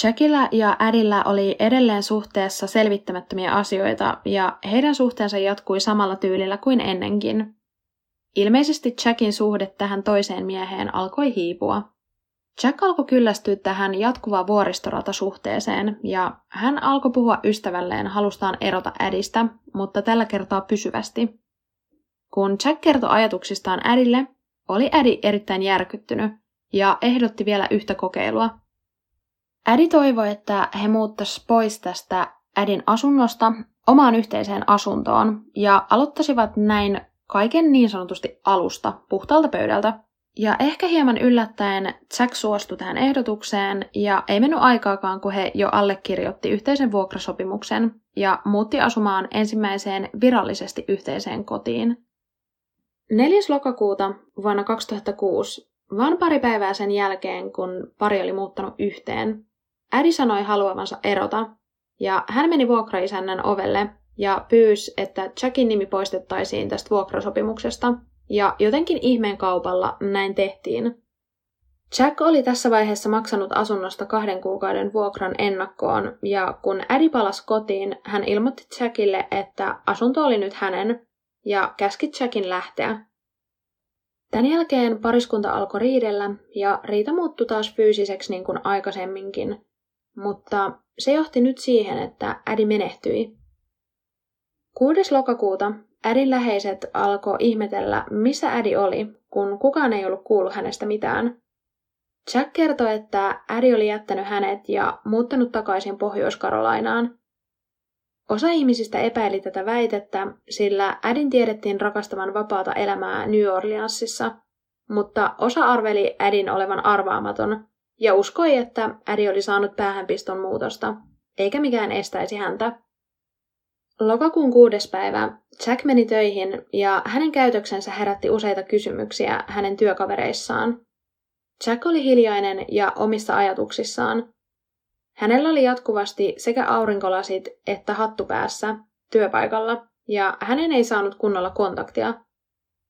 Jackillä ja Ädillä oli edelleen suhteessa selvittämättömiä asioita ja heidän suhteensa jatkui samalla tyylillä kuin ennenkin. Ilmeisesti Jackin suhde tähän toiseen mieheen alkoi hiipua. Jack alkoi kyllästyä tähän jatkuvaan vuoristoratasuhteeseen ja hän alkoi puhua ystävälleen halustaan erota ädistä, mutta tällä kertaa pysyvästi. Kun Jack kertoi ajatuksistaan ädille, oli ädi erittäin järkyttynyt ja ehdotti vielä yhtä kokeilua. Ädi toivoi, että he muuttaisivat pois tästä ädin asunnosta omaan yhteiseen asuntoon ja aloittaisivat näin kaiken niin sanotusti alusta, puhtaalta pöydältä. Ja ehkä hieman yllättäen Jack suostui tähän ehdotukseen ja ei mennyt aikaakaan, kun he jo allekirjoitti yhteisen vuokrasopimuksen, ja muutti asumaan ensimmäiseen virallisesti yhteiseen kotiin. 4. lokakuuta vuonna 2006, vain pari päivää sen jälkeen, kun pari oli muuttanut yhteen, äiti sanoi haluavansa erota, ja hän meni vuokraisännän ovelle ja pyysi, että Jackin nimi poistettaisiin tästä vuokrasopimuksesta, ja jotenkin ihmeen kaupalla näin tehtiin. Jack oli tässä vaiheessa maksanut asunnosta kahden kuukauden vuokran ennakkoon, ja kun ädi palasi kotiin, hän ilmoitti Jackille, että asunto oli nyt hänen, ja käski Jackin lähteä. Tämän jälkeen pariskunta alkoi riidellä, ja riita muuttui taas fyysiseksi niin kuin aikaisemminkin, mutta se johti nyt siihen, että ädi menehtyi. 6. lokakuuta äidin läheiset alkoi ihmetellä, missä ädi oli, kun kukaan ei ollut kuullut hänestä mitään. Jack kertoi, että ädi oli jättänyt hänet ja muuttanut takaisin Pohjois-Karolainaan. Osa ihmisistä epäili tätä väitettä, sillä äidin tiedettiin rakastavan vapaata elämää New Orleansissa, mutta osa arveli äidin olevan arvaamaton ja uskoi, että ädi oli saanut päähänpiston muutosta, eikä mikään estäisi häntä. Lokakuun kuudes päivä Jack meni töihin ja hänen käytöksensä herätti useita kysymyksiä hänen työkavereissaan. Jack oli hiljainen ja omissa ajatuksissaan. Hänellä oli jatkuvasti sekä aurinkolasit että hattu päässä työpaikalla, ja hänen ei saanut kunnolla kontaktia.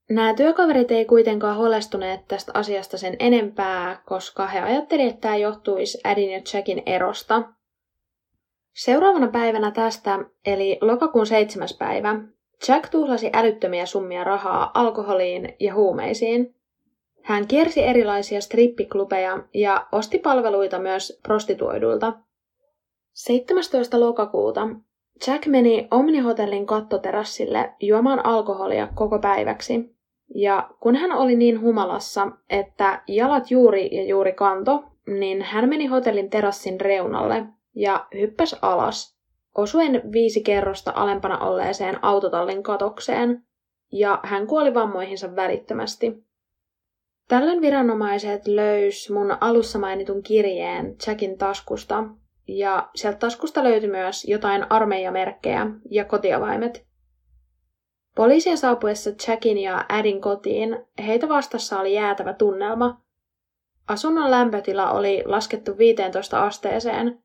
Nämä työkaverit ei kuitenkaan huolestuneet tästä asiasta sen enempää, koska he ajattelivat, että tämä johtuisi Adin ja Jackin erosta. Seuraavana päivänä tästä, eli lokakuun seitsemäs päivä, Jack tuhlasi älyttömiä summia rahaa alkoholiin ja huumeisiin. Hän kiersi erilaisia strippiklubeja ja osti palveluita myös prostituoidulta. 17. lokakuuta Jack meni Omni-hotellin kattoterassille juomaan alkoholia koko päiväksi. Ja kun hän oli niin humalassa, että jalat juuri ja juuri kanto, niin hän meni hotellin terassin reunalle ja hyppäsi alas, osuen viisi kerrosta alempana olleeseen autotallin katokseen, ja hän kuoli vammoihinsa välittömästi. Tällöin viranomaiset löys mun alussa mainitun kirjeen Jackin taskusta, ja sieltä taskusta löytyi myös jotain armeijamerkkejä ja kotiavaimet. Poliisien saapuessa Jackin ja Adin kotiin heitä vastassa oli jäätävä tunnelma. Asunnon lämpötila oli laskettu 15 asteeseen.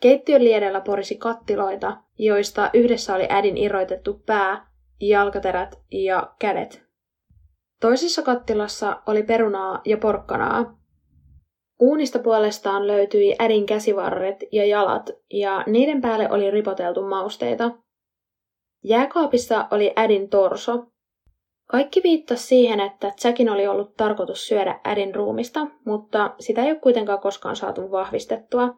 Keittiön liedellä porisi kattiloita, joista yhdessä oli Adin irroitettu pää, jalkaterät ja kädet. Toisessa kattilassa oli perunaa ja porkkanaa. Uunista puolestaan löytyi ädin käsivarret ja jalat, ja niiden päälle oli ripoteltu mausteita. Jääkaapissa oli ädin torso. Kaikki viittasi siihen, että Jackin oli ollut tarkoitus syödä ädin ruumista, mutta sitä ei ole kuitenkaan koskaan saatu vahvistettua.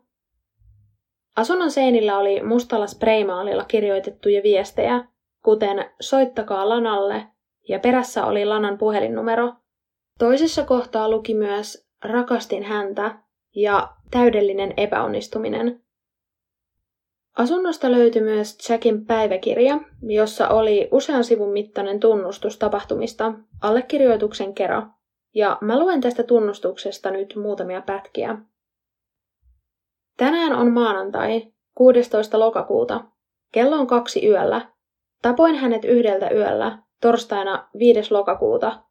Asunnon seinillä oli mustalla spraymaalilla kirjoitettuja viestejä, kuten soittakaa Lanalle ja perässä oli Lanan puhelinnumero. Toisessa kohtaa luki myös rakastin häntä ja täydellinen epäonnistuminen. Asunnosta löytyi myös Jackin päiväkirja, jossa oli usean sivun mittainen tunnustus tapahtumista allekirjoituksen kera, ja mä luen tästä tunnustuksesta nyt muutamia pätkiä. Tänään on maanantai, 16. lokakuuta. Kello on kaksi yöllä. Tapoin hänet yhdeltä yöllä torstaina 5. lokakuuta.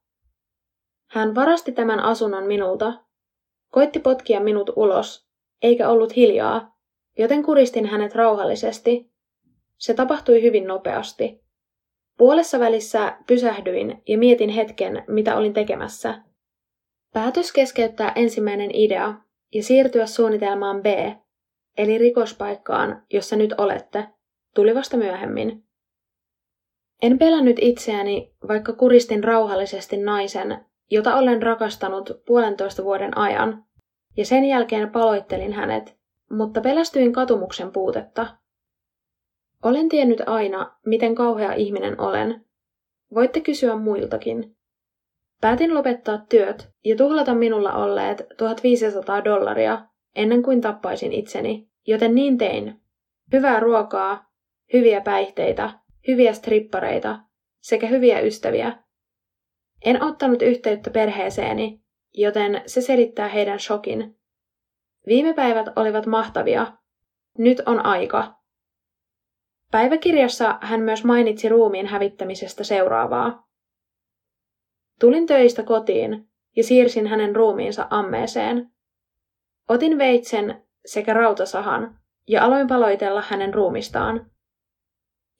Hän varasti tämän asunnon minulta, koitti potkia minut ulos, eikä ollut hiljaa, joten kuristin hänet rauhallisesti. Se tapahtui hyvin nopeasti. Puolessa välissä pysähdyin ja mietin hetken, mitä olin tekemässä. Päätös keskeyttää ensimmäinen idea ja siirtyä suunnitelmaan B, eli rikospaikkaan, jossa nyt olette, tuli vasta myöhemmin. En pelännyt itseäni, vaikka kuristin rauhallisesti naisen, jota olen rakastanut puolentoista vuoden ajan, ja sen jälkeen paloittelin hänet, mutta pelästyin katumuksen puutetta. Olen tiennyt aina, miten kauhea ihminen olen. Voitte kysyä muiltakin. Päätin lopettaa työt ja tuhlata minulla olleet 1500 dollaria ennen kuin tappaisin itseni, joten niin tein. Hyvää ruokaa, hyviä päihteitä hyviä strippareita sekä hyviä ystäviä. En ottanut yhteyttä perheeseeni, joten se selittää heidän shokin. Viime päivät olivat mahtavia. Nyt on aika. Päiväkirjassa hän myös mainitsi ruumiin hävittämisestä seuraavaa. Tulin töistä kotiin ja siirsin hänen ruumiinsa ammeeseen. Otin veitsen sekä rautasahan ja aloin paloitella hänen ruumistaan.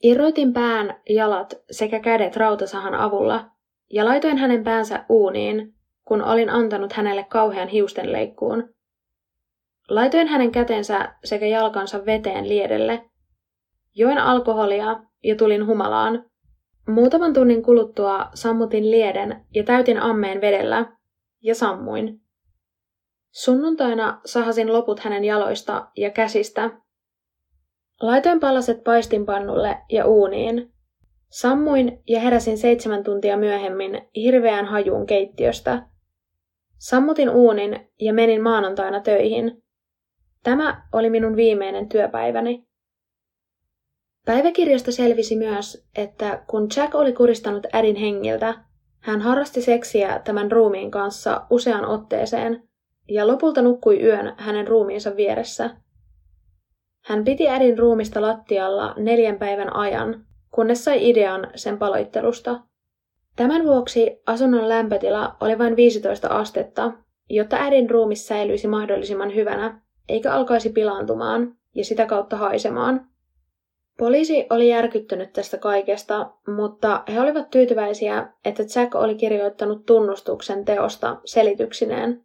Irroitin pään, jalat sekä kädet rautasahan avulla ja laitoin hänen päänsä uuniin, kun olin antanut hänelle kauhean hiustenleikkuun. Laitoin hänen kätensä sekä jalkansa veteen liedelle. Join alkoholia ja tulin humalaan. Muutaman tunnin kuluttua sammutin lieden ja täytin ammeen vedellä ja sammuin. Sunnuntaina sahasin loput hänen jaloista ja käsistä. Laitoin palaset paistinpannulle ja uuniin. Sammuin ja heräsin seitsemän tuntia myöhemmin hirveään hajuun keittiöstä. Sammutin uunin ja menin maanantaina töihin. Tämä oli minun viimeinen työpäiväni. Päiväkirjasta selvisi myös, että kun Jack oli kuristanut äidin hengiltä, hän harrasti seksiä tämän ruumiin kanssa usean otteeseen ja lopulta nukkui yön hänen ruumiinsa vieressä. Hän piti äidin ruumista lattialla neljän päivän ajan, kunnes sai idean sen paloittelusta. Tämän vuoksi asunnon lämpötila oli vain 15 astetta, jotta äidin ruumis säilyisi mahdollisimman hyvänä, eikä alkaisi pilaantumaan ja sitä kautta haisemaan. Poliisi oli järkyttynyt tästä kaikesta, mutta he olivat tyytyväisiä, että Jack oli kirjoittanut tunnustuksen teosta selityksineen.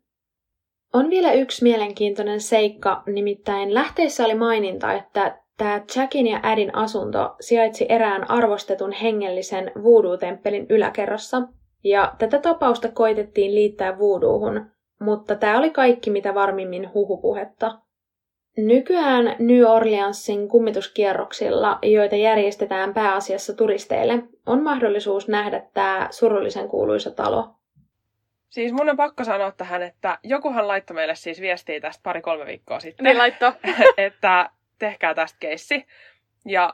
On vielä yksi mielenkiintoinen seikka, nimittäin lähteissä oli maininta, että tämä Jackin ja Ädin asunto sijaitsi erään arvostetun hengellisen voodoo-temppelin yläkerrassa, ja tätä tapausta koitettiin liittää voodoohun, mutta tämä oli kaikki mitä varmimmin huhupuhetta. Nykyään New Orleansin kummituskierroksilla, joita järjestetään pääasiassa turisteille, on mahdollisuus nähdä tämä surullisen kuuluisa talo. Siis mun on pakko sanoa tähän, että jokuhan laittoi meille siis viestiä tästä pari-kolme viikkoa sitten. Niin laitto. että tehkää tästä keissi. Ja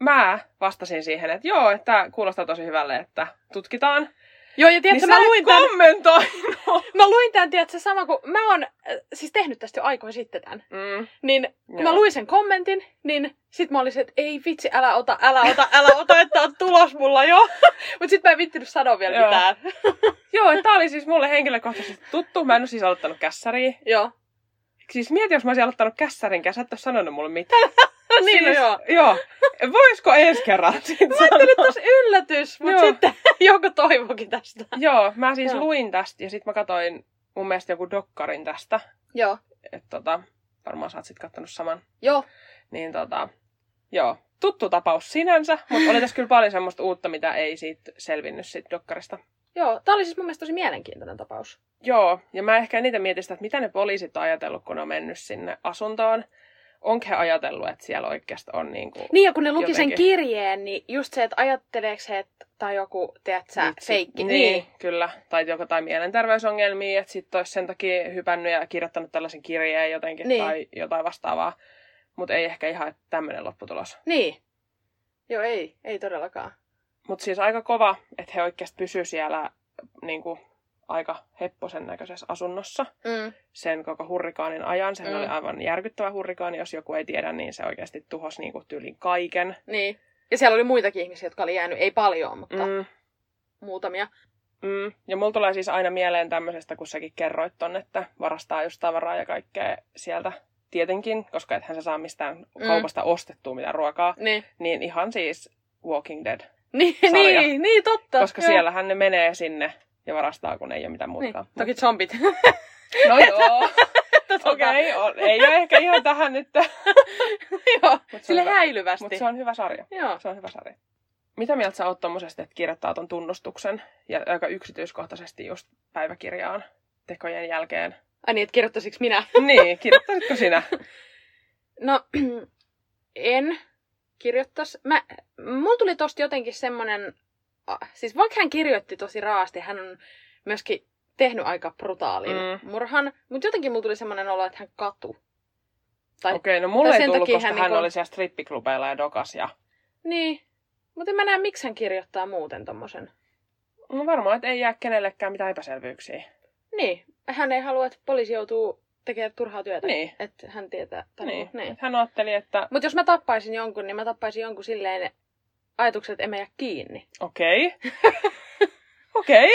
mä vastasin siihen, että joo, että kuulostaa tosi hyvälle, että tutkitaan. Joo, ja tiedätkö, niin mä luin tämän, kommentoinut. mä luin tämän, tiedätkö, sama kuin, mä oon äh, siis tehnyt tästä jo aikoin sitten tämän. Mm. Niin kun Joo. mä luin sen kommentin, niin sit mä olisin, että ei vitsi, älä ota, älä ota, älä ota, että on tulos mulla jo. Mut sit mä en vittinyt sanoa vielä Joo. mitään. Joo, että tää oli siis mulle henkilökohtaisesti tuttu. Mä en ole siis aloittanut kässäriä. Joo. Siis mieti, jos mä olisin aloittanut kässärin, sä et sanonut mulle mitään. Niin, no siis, joo. joo. Voisiko ensi kerran Mä ajattelin, että olisi yllätys, mutta Joo. sitten joku toivokin tästä. Joo, mä siis Joo. luin tästä ja sitten mä katsoin mun mielestä joku dokkarin tästä. Joo. Että tota, varmaan sä oot sit kattonut saman. Joo. Niin tota, joo, tuttu tapaus sinänsä, mutta oli tässä kyllä paljon semmoista uutta, mitä ei siitä selvinnyt siitä dokkarista. Joo. Tää oli siis mun mielestä tosi mielenkiintoinen tapaus. Joo, ja mä ehkä niitä mietin sitä, että mitä ne poliisit on ajatellut, kun ne on mennyt sinne asuntoon. Onko he ajatellut, että siellä oikeasti on niinku... Niin, ja kun ne luki sen Jotenkin. kirjeen, niin just se, että ajatteleeko he, että tai joku, tiedät sä, Vitsi. feikki. Niin, Niin. kyllä. Tai joku tai mielenterveysongelmia, että sitten olisi sen takia hypännyt ja kirjoittanut tällaisen kirjeen jotenkin Niin. tai jotain vastaavaa. Mutta ei ehkä ihan tämmöinen lopputulos. Niin. Joo, ei. Ei todellakaan. Mutta siis aika kova, että he oikeasti pysy siellä niinku, aika hepposen näköisessä asunnossa Mm. sen koko hurrikaanin ajan. Sehän Mm. oli aivan järkyttävä hurrikaani, jos joku ei tyydä, niin se oikeasti tuhosi niinku tyylin kaiken. Niin. Ja siellä oli muitakin ihmisiä, jotka oli jäänyt, ei paljon, mutta mm. Muutamia. mm. Ja mulla tulee siis aina mieleen tämmöisestä, kun säkin kerroit ton, että varastaa just tavaraa ja kaikkea sieltä tietenkin, koska ethän sä saa mistään Mm. kaupasta ostettua mitään ruokaa, Niin. niin ihan siis Walking Dead. Niin, niin, niin, totta. Koska Joo. siellähän ne menee sinne ja varastaa, kun ei ole mitään Niin. muutakaan. Toki zombit. No joo, okei, okay, ei ole ehkä ihan tähän nyt. Joo, sille hyvä. häilyvästi. Mutta se on hyvä sarja. Joo. Se on hyvä sarja. Mitä mieltä sä oot tommosesta, että kirjoittaa ton tunnustuksen ja aika yksityiskohtaisesti just päiväkirjaan tekojen jälkeen? Ai niin, että kirjoittaisiko minä? Niin, kirjoittaisitko sinä? No, en kirjoittais. Mä, mulla tuli tosta jotenkin semmonen, siis vaikka hän kirjoitti tosi raasti, hän on myöskin tehnyt aika brutaalin Mm. murhan, mutta jotenkin mulla tuli semmonen olo, että hän katu. Tai, Okei, no mulle ei tullut, koska hän, hän niinku- oli siellä strippiklubeilla ja dokas. Ja... Niin, mutta en mä näe, miksi hän kirjoittaa muuten tommosen. No varmaan, että ei jää kenellekään mitään epäselvyyksiä. Niin, hän ei halua, että poliisi joutuu tekee turhaa työtä. Niin. Että hän tietää. Tai Niin. niin. Hän ajatteli, että Mutta jos mä tappaisin jonkun, niin mä tappaisin jonkun silleen ajatukset, mä jää kiinni. okei. Okei.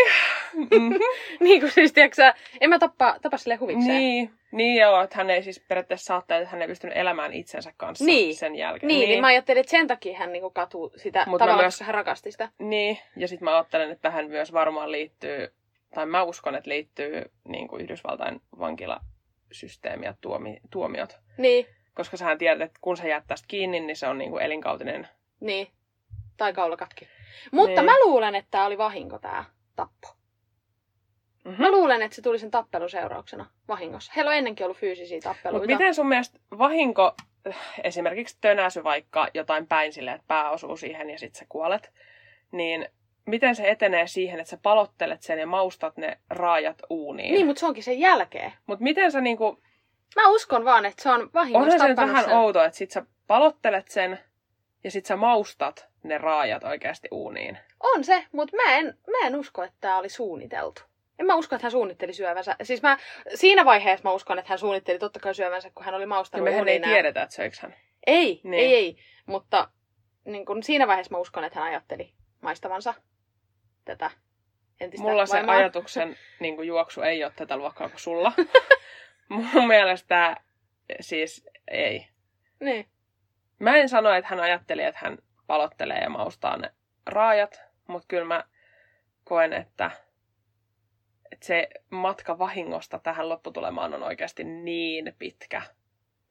Mhm. niin kuin siis, tiedätkö en mä tappa, tapa silleen huvikseen. Niin, niin joo, että hän ei siis periaatteessa saattaa, että hän ei pystynyt elämään itsensä kanssa Niin. sen jälkeen. Niin, niin, niin mä ajattelin, että sen takia hän niinku katuu sitä Mut tavallaan, myös- koska hän rakasti sitä. Niin, ja sitten mä ajattelen, että tähän myös varmaan liittyy, tai mä uskon, että liittyy niin kuin Yhdysvaltain vankilasysteemi ja tuomi, tuomiot. Niin, Koska sähän tiedät, että kun sä jäät tästä kiinni, niin se on niin kuin elinkautinen. niin. Tai kaulakatki. Mutta Niin. mä luulen, että tää oli vahinko tää tappo. Mm-hmm. Mä luulen, että se tuli sen tappelun seurauksena vahingossa. Heillä on ennenkin ollut fyysisiä tappeluita. miten sun mielestä vahinko, esimerkiksi tönäsy vaikka jotain päin silleen, että pää osuu siihen ja sitten sä kuolet, niin miten se etenee siihen, että sä palottelet sen ja maustat ne raajat uuniin? Niin, mutta se onkin sen jälkeen. Mutta miten sä niinku, Mä uskon vaan, että se on vahingossa onhan se nyt vähän sen. outoa, että sit sä palottelet sen ja sit sä maustat ne raajat oikeasti uuniin. On se, mutta mä en, mä en usko, että tämä oli suunniteltu. En mä usko, että hän suunnitteli syövänsä. Siis mä, siinä vaiheessa mä uskon, että hän suunnitteli totta kai syövänsä, kun hän oli Ja maustanut mehän ei tiedetä, että söikö hän. Ei, Niin. ei, ei. Mutta niin kun siinä vaiheessa mä uskon, että hän ajatteli maistavansa tätä entistä Mulla se vaimaa. ajatuksen niin kuin, juoksu ei ole tätä luokkaa kuin sulla. Mun mielestä siis ei. Niin. Mä en sano, että hän ajatteli, että hän palottelee ja maustaa ne raajat, mutta kyllä mä koen, että, että se matka vahingosta tähän lopputulemaan on oikeasti niin pitkä.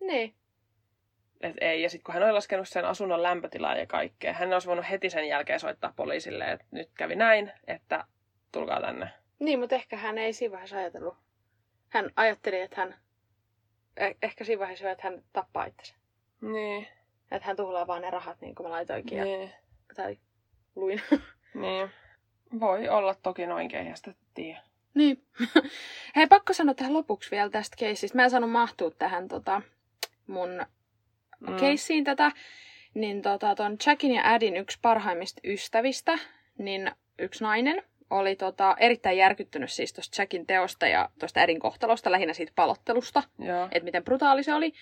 Niin. Et ei. Ja sitten kun hän oli laskenut sen asunnon lämpötilaa ja kaikkea, hän olisi voinut heti sen jälkeen soittaa poliisille, että nyt kävi näin, että tulkaa tänne. Niin, mutta ehkä hän ei siinä vaiheessa ajatellut. Hän ajatteli, että hän... eh- Ehkä siinä vaiheessa, että hän tappaa itsensä. Niin, Että hän tuhlaa vaan ne rahat, niin kuin mä laitoinkin. Ja, niin, tai luin. niin. Voi olla toki noinkin, eihän sitä tiedä. Niin. Hei, pakko sanoa tähän lopuksi vielä tästä keissistä. Mä en saanut mahtua tähän tota, mun mm. keissiin tätä. Niin tota, ton Jackin ja Adin yksi parhaimmista ystävistä, niin yksi nainen, oli tota, erittäin järkyttynyt siis tuosta Jackin teosta ja tuosta Adin kohtalosta, lähinnä siitä palottelusta, että miten brutaali se oli.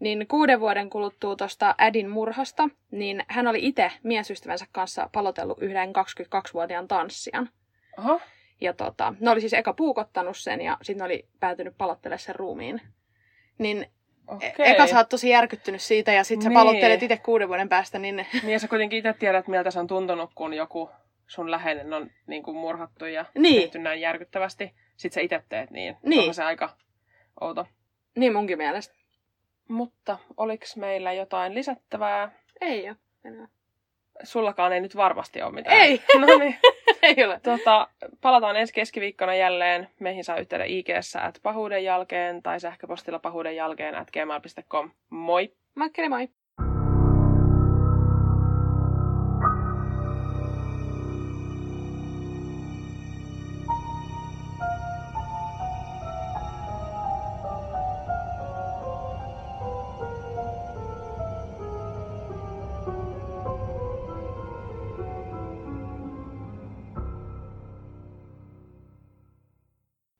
Niin kuuden vuoden kuluttua tuosta Adin murhasta, niin hän oli itse miesystävänsä kanssa palotellut yhden 22-vuotiaan tanssijan. Aha. Ja tota, ne oli siis eka puukottanut sen ja sitten oli päätynyt palottelemaan sen ruumiin. Niin Okei. eka sä oot tosi järkyttynyt siitä ja sitten sä Niin. palottelet itse kuuden vuoden päästä, niin Niin ja sä kuitenkin itse tiedät, miltä se on tuntunut, kun joku sun läheinen on niin kuin murhattu ja Niin. tehty näin järkyttävästi. Sitten sä itse teet niin. Niin. Onhan se aika outo. niin munkin mielestä. Mutta oliks meillä jotain lisättävää? Ei ole enää. Sullakaan ei nyt varmasti ole mitään. Ei. No niin. Ei ole. Tota, palataan ensi keskiviikkona jälleen. Meihin saa yhteyden ig at pahuuden jälkeen tai sähköpostilla pahuuden jälkeen at gmail.com. Moi! Moikkeli moi!